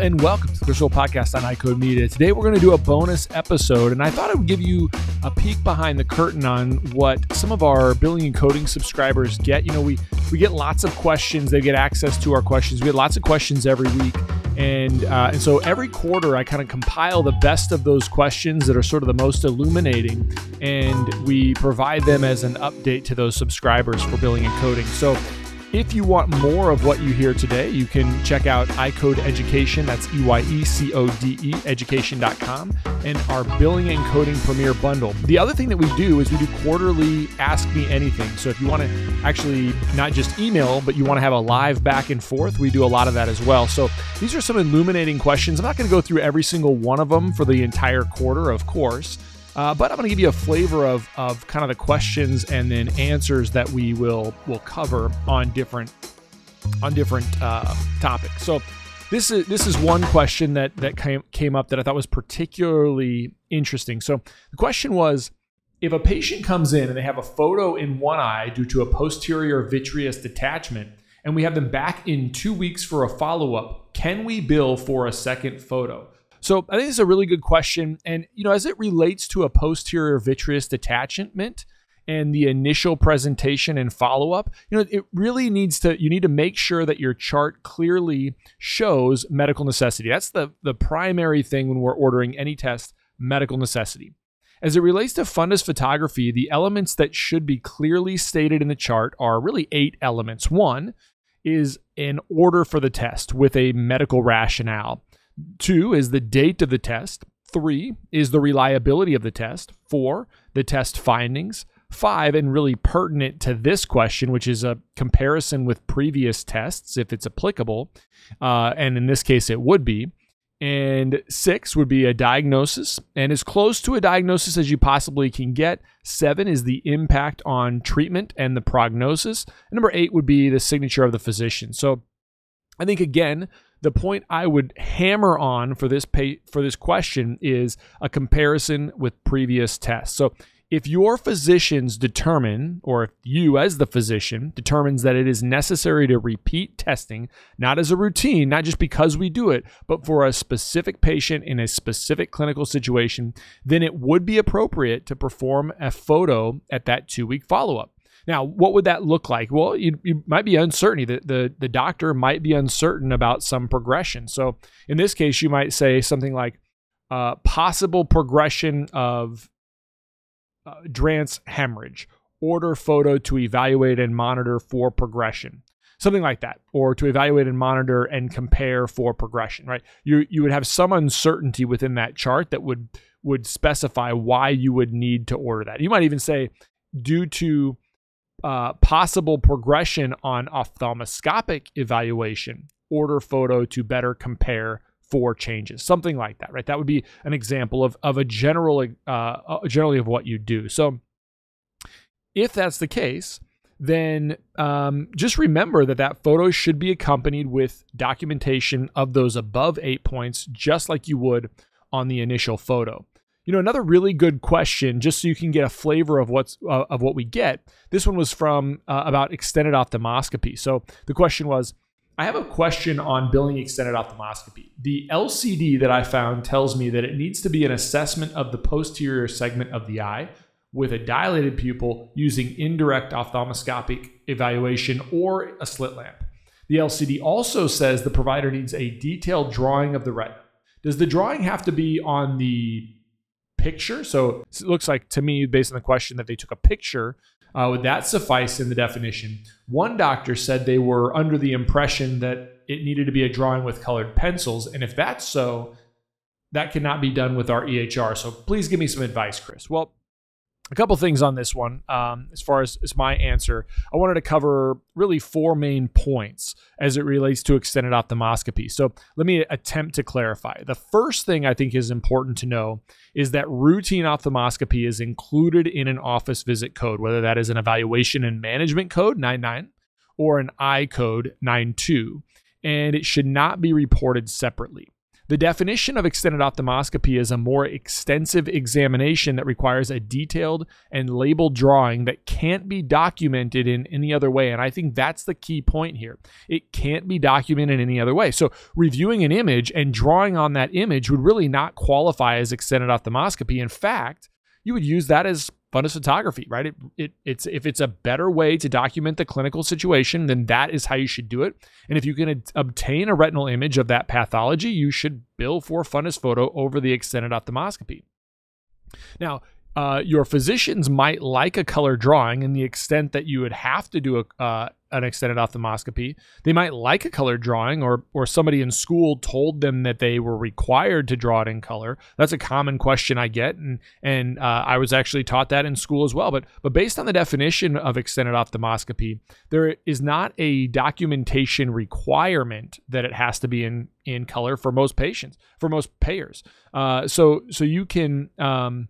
And welcome to the Roll Podcast on EyeCode Media. Today we're going to do a bonus episode, and I thought I would give you a peek behind the curtain on what some of our billing and coding subscribers get. You know, we we get lots of questions; they get access to our questions. We get lots of questions every week, and uh, and so every quarter I kind of compile the best of those questions that are sort of the most illuminating, and we provide them as an update to those subscribers for billing and coding. So if you want more of what you hear today, you can check out EyeCode Education. That's E Y E C O D E education.com and our billing and coding premier bundle. The other thing that we do is we do quarterly Ask Me Anything. So if you want to actually not just email, but you want to have a live back and forth, we do a lot of that as well. So these are some illuminating questions. I'm not going to go through every single one of them for the entire quarter, of course. Uh, but I'm going to give you a flavor of, of kind of the questions and then answers that we will will cover on different on different uh, topics. So this is this is one question that that came came up that I thought was particularly interesting. So the question was if a patient comes in and they have a photo in one eye due to a posterior vitreous detachment and we have them back in 2 weeks for a follow-up, can we bill for a second photo? So I think it's a really good question. And, you know, as it relates to a posterior vitreous detachment and the initial presentation and follow up, you know, it really needs to, you need to make sure that your chart clearly shows medical necessity. That's the, the primary thing when we're ordering any test, medical necessity. As it relates to fundus photography, the elements that should be clearly stated in the chart are really eight elements. One is an order for the test with a medical rationale. Two is the date of the test. Three is the reliability of the test. Four, the test findings. Five, and really pertinent to this question, which is a comparison with previous tests, if it's applicable. Uh, and in this case, it would be. And six would be a diagnosis, and as close to a diagnosis as you possibly can get. Seven is the impact on treatment and the prognosis. And number eight would be the signature of the physician. So I think, again, the point I would hammer on for this pay, for this question is a comparison with previous tests. So if your physicians determine, or if you as the physician determines that it is necessary to repeat testing, not as a routine, not just because we do it, but for a specific patient in a specific clinical situation, then it would be appropriate to perform a photo at that two week follow up. Now, what would that look like? Well, you, you might be uncertainty. The, the, the doctor might be uncertain about some progression. So in this case, you might say something like uh, possible progression of uh, Drance hemorrhage, order photo to evaluate and monitor for progression. Something like that, or to evaluate and monitor and compare for progression, right? You, you would have some uncertainty within that chart that would would specify why you would need to order that. You might even say, due to uh, possible progression on ophthalmoscopic evaluation, order photo to better compare for changes, something like that, right? That would be an example of, of a general, uh, uh, generally of what you do. So if that's the case, then um, just remember that that photo should be accompanied with documentation of those above eight points, just like you would on the initial photo. You know, another really good question, just so you can get a flavor of what's uh, of what we get. This one was from uh, about extended ophthalmoscopy. So the question was, I have a question on billing extended ophthalmoscopy. The LCD that I found tells me that it needs to be an assessment of the posterior segment of the eye with a dilated pupil using indirect ophthalmoscopic evaluation or a slit lamp. The LCD also says the provider needs a detailed drawing of the retina. Does the drawing have to be on the picture. So it looks like to me, based on the question, that they took a picture. Uh, would that suffice in the definition? One doctor said they were under the impression that it needed to be a drawing with colored pencils. And if that's so, that cannot be done with our EHR. So please give me some advice, Chris. Well, a couple things on this one um, as far as, as my answer. I wanted to cover really four main points as it relates to extended ophthalmoscopy. So let me attempt to clarify. The first thing i think is important to know is that routine ophthalmoscopy is included in an office visit code whether that is an evaluation and management code 99 or an eye code 92 and it should not be reported separately The definition of extended ophthalmoscopy is a more extensive examination that requires a detailed and labeled drawing that can't be documented in any other way. And I think that's the key point here. It can't be documented in any other way. So, reviewing an image and drawing on that image would really not qualify as extended ophthalmoscopy. In fact, you would use that as fundus photography, right? It, it, it's if it's a better way to document the clinical situation, then that is how you should do it. And if you can obtain a retinal image of that pathology, you should bill for fundus photo over the extended ophthalmoscopy. Now, uh, your physicians might like a color drawing in the extent that you would have to do a, uh, an extended ophthalmoscopy. They might like a color drawing, or or somebody in school told them that they were required to draw it in color. That's a common question I get, and and uh, I was actually taught that in school as well. But but based on the definition of extended ophthalmoscopy, there is not a documentation requirement that it has to be in in color for most patients, for most payers. Uh, so so you can. Um,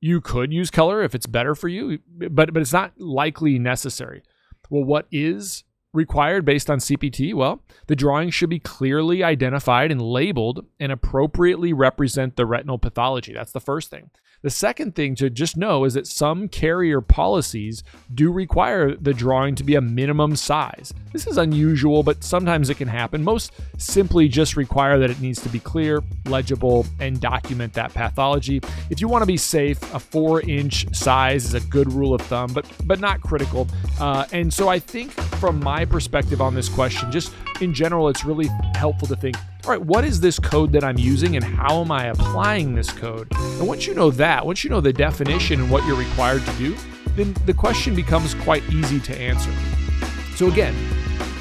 you could use color if it's better for you, but but it's not likely necessary. Well, what is required based on CPT? Well, the drawing should be clearly identified and labeled and appropriately represent the retinal pathology. That's the first thing. The second thing to just know is that some carrier policies do require the drawing to be a minimum size. This is unusual, but sometimes it can happen. Most simply just require that it needs to be clear, legible, and document that pathology. If you want to be safe, a four inch size is a good rule of thumb, but but not critical. Uh, and so I think from my perspective on this question, just in general, it's really helpful to think all right, what is this code that I'm using and how am I applying this code? And once you know that, once you know the definition and what you're required to do, then the question becomes quite easy to answer. So, again,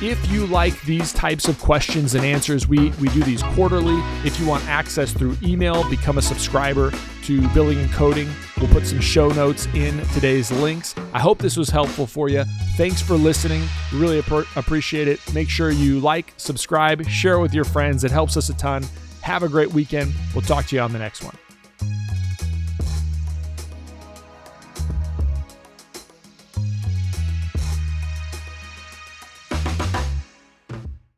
if you like these types of questions and answers, we, we do these quarterly. If you want access through email, become a subscriber to Billing and Coding. We'll put some show notes in today's links. I hope this was helpful for you. Thanks for listening. Really ap- appreciate it. Make sure you like, subscribe, share with your friends. It helps us a ton. Have a great weekend. We'll talk to you on the next one.